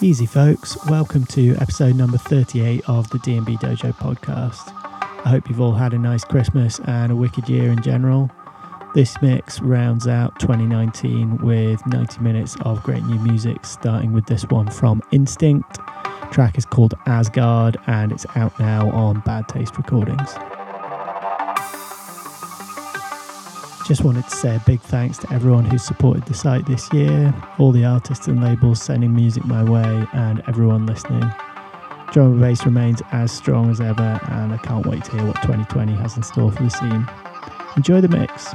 Easy, folks. Welcome to episode number 38 of the DNB Dojo podcast. I hope you've all had a nice Christmas and a wicked year in general. This mix rounds out 2019 with 90 minutes of great new music, starting with this one from Instinct. The track is called Asgard and it's out now on Bad Taste Recordings. Just wanted to say a big thanks to everyone who supported the site this year, all the artists and labels sending music my way, and everyone listening. Drum and bass remains as strong as ever, and I can't wait to hear what 2020 has in store for the scene. Enjoy the mix.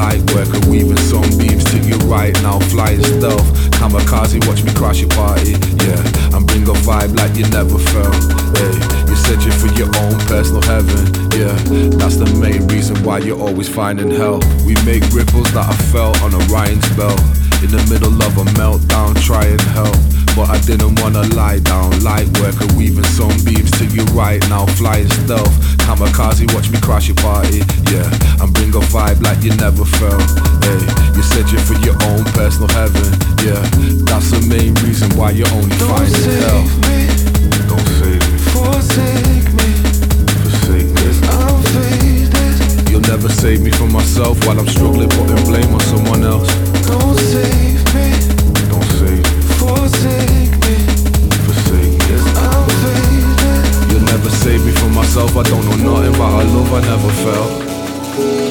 Light worker weaving sunbeams to you right now, flying stealth. Kamikaze, watch me crash your party, yeah. And bring a vibe like you never felt. Hey, you're searching for your own personal heaven, yeah. That's the main reason why you're always finding hell. We make ripples that I felt on a Ryan spell. In the middle of a meltdown, try and help. But I didn't wanna lie down. Light worker weaving sunbeams to you right now, flying stealth. Kamikaze, watch me crash your party, yeah. And bring a vibe like you never felt. Hey, you said you're for your own personal heaven, yeah. That's the main reason why you're only Don't finding save hell. me, Don't save me, forsake me, forsake me. cause I'm faded. You'll never save me from myself while I'm struggling, putting blame on someone else. Don't save save me from myself. I don't know nothing about a love I never felt.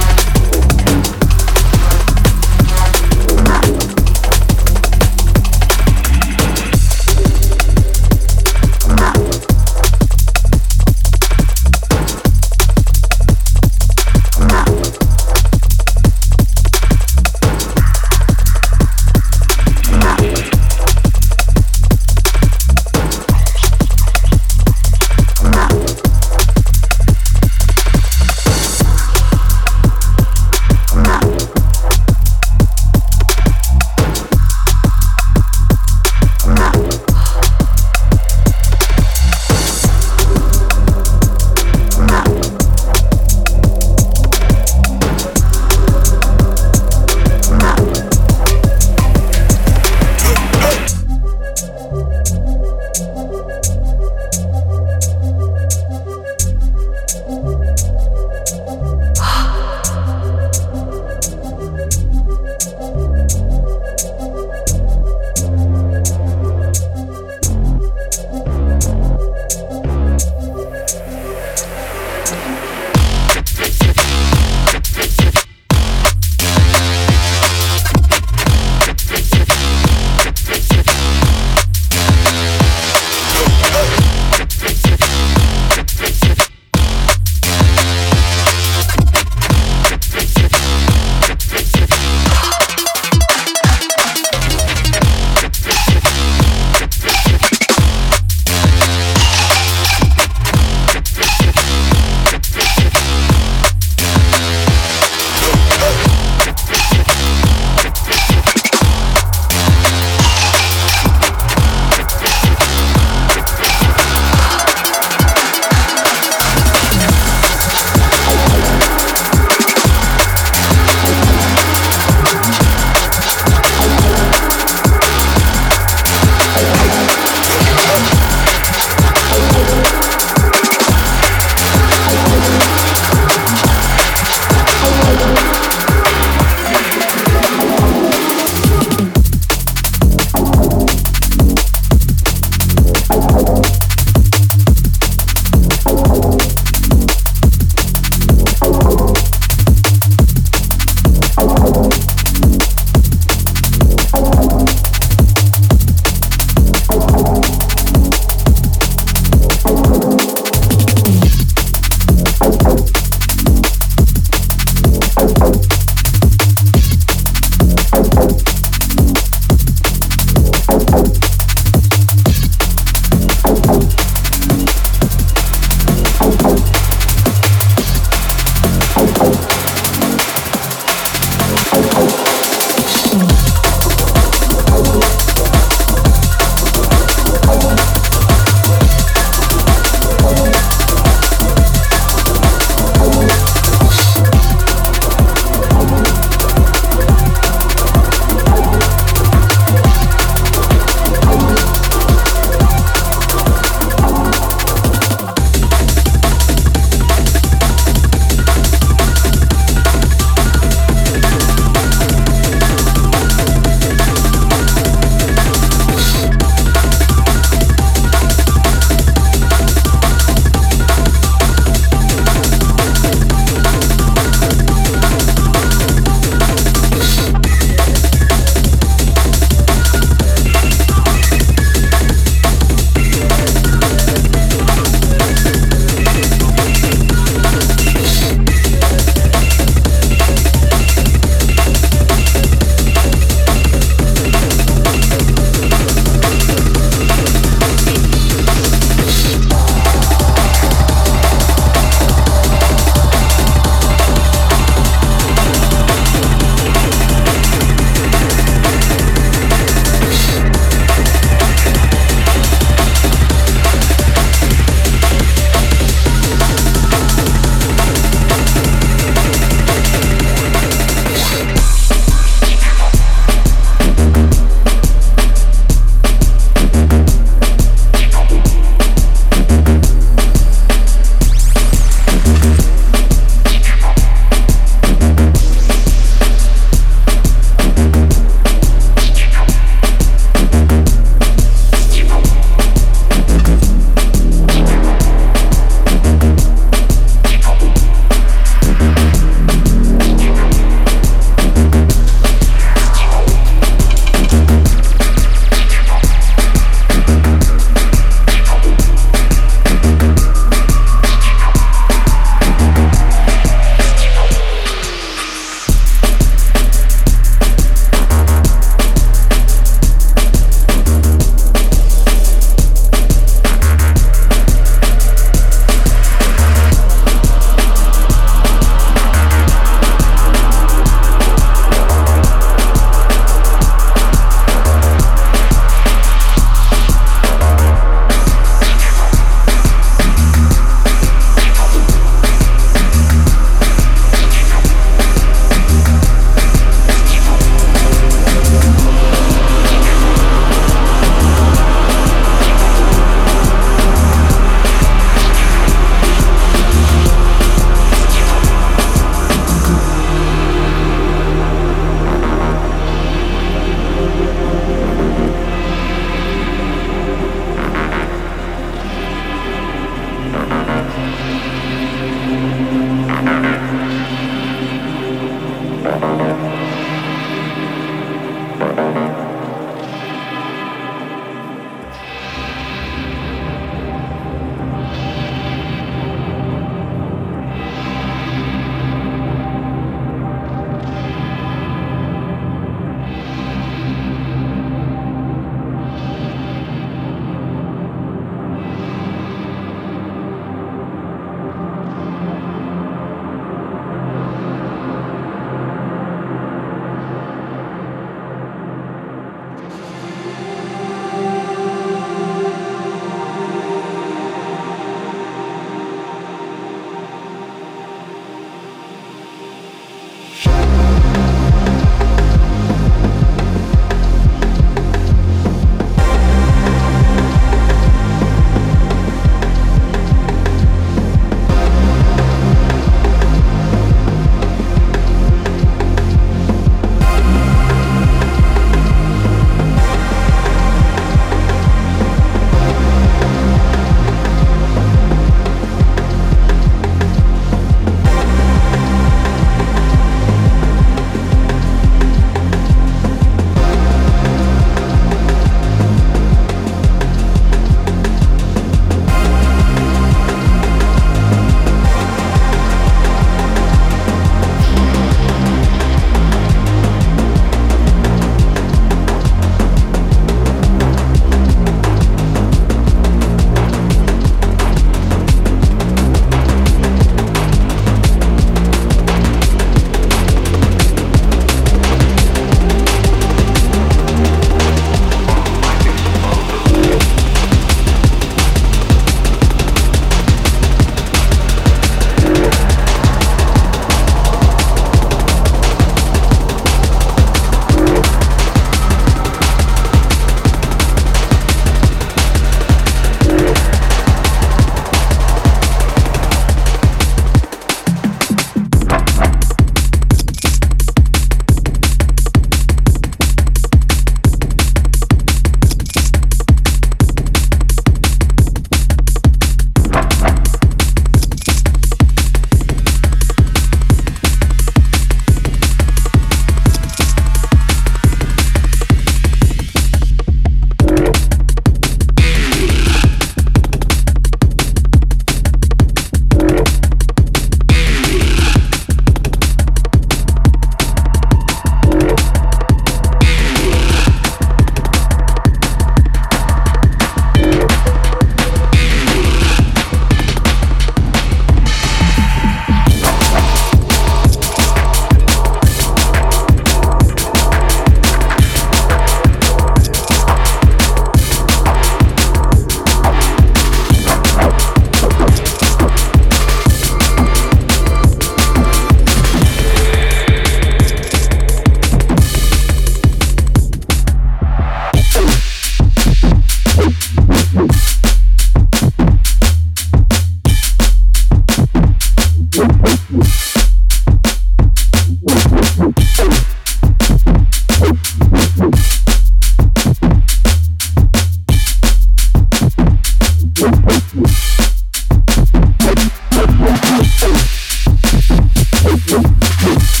Peace.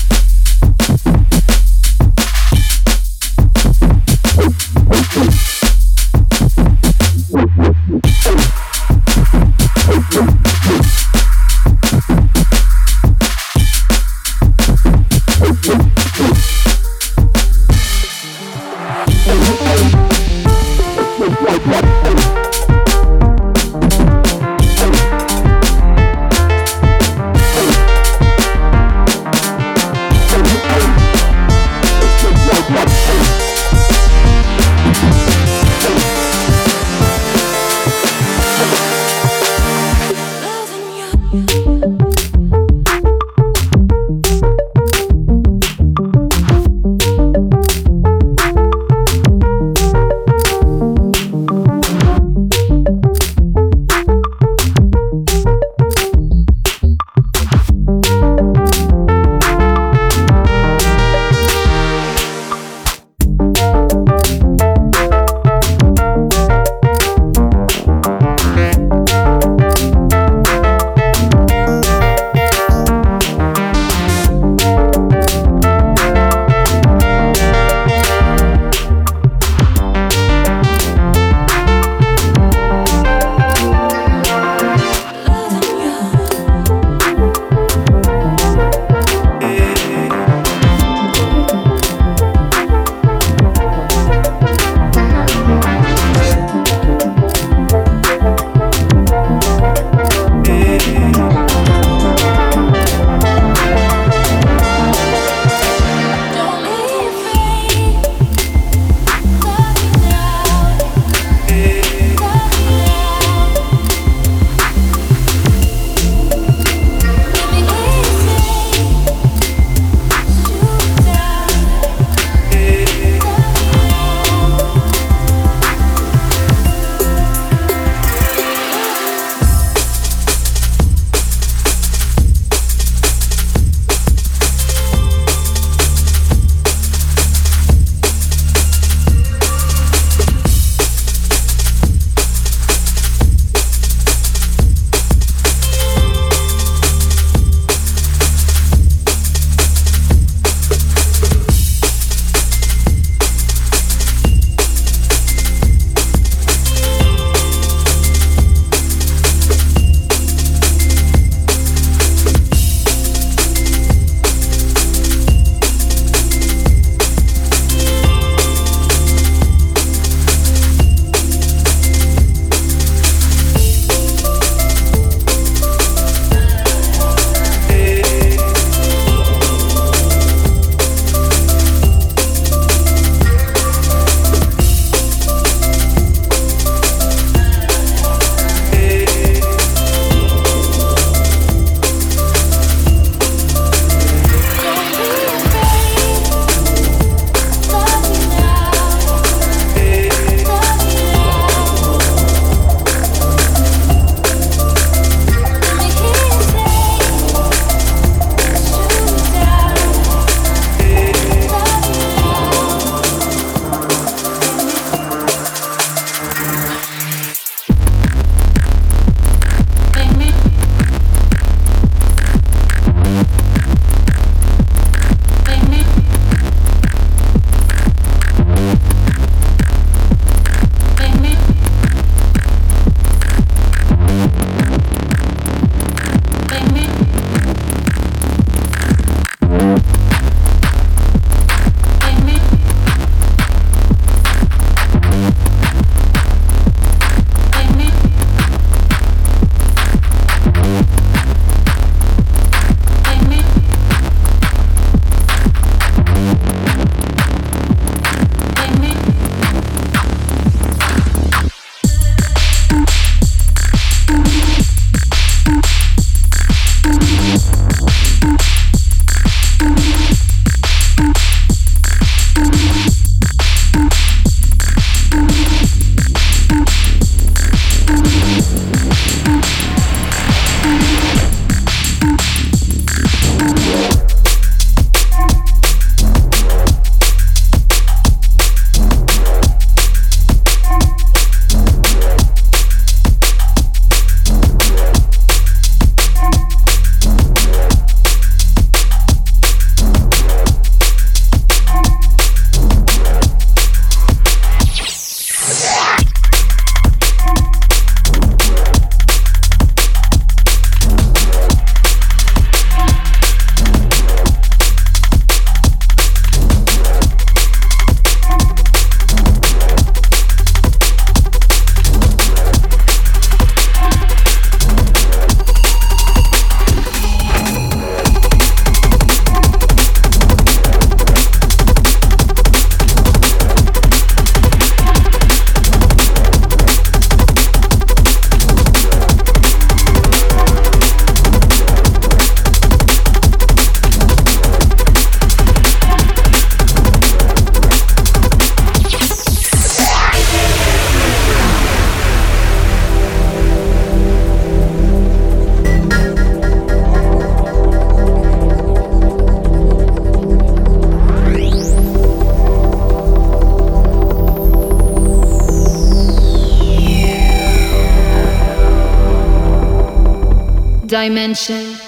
Dimension.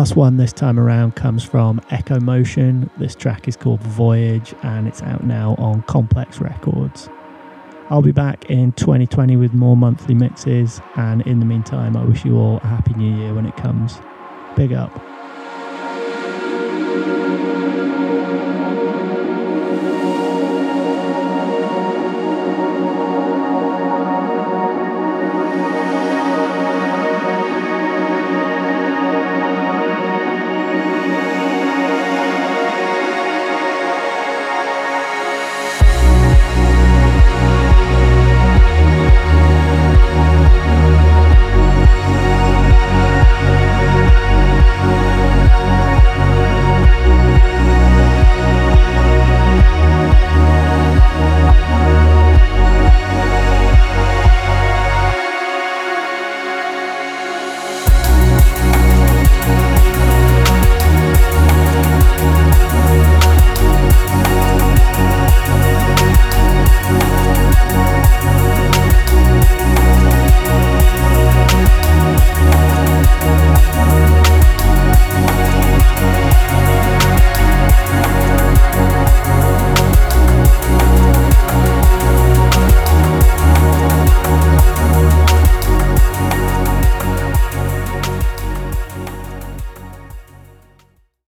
Last one this time around comes from Echo Motion. This track is called Voyage and it's out now on Complex Records. I'll be back in 2020 with more monthly mixes, and in the meantime, I wish you all a happy new year when it comes. Big up.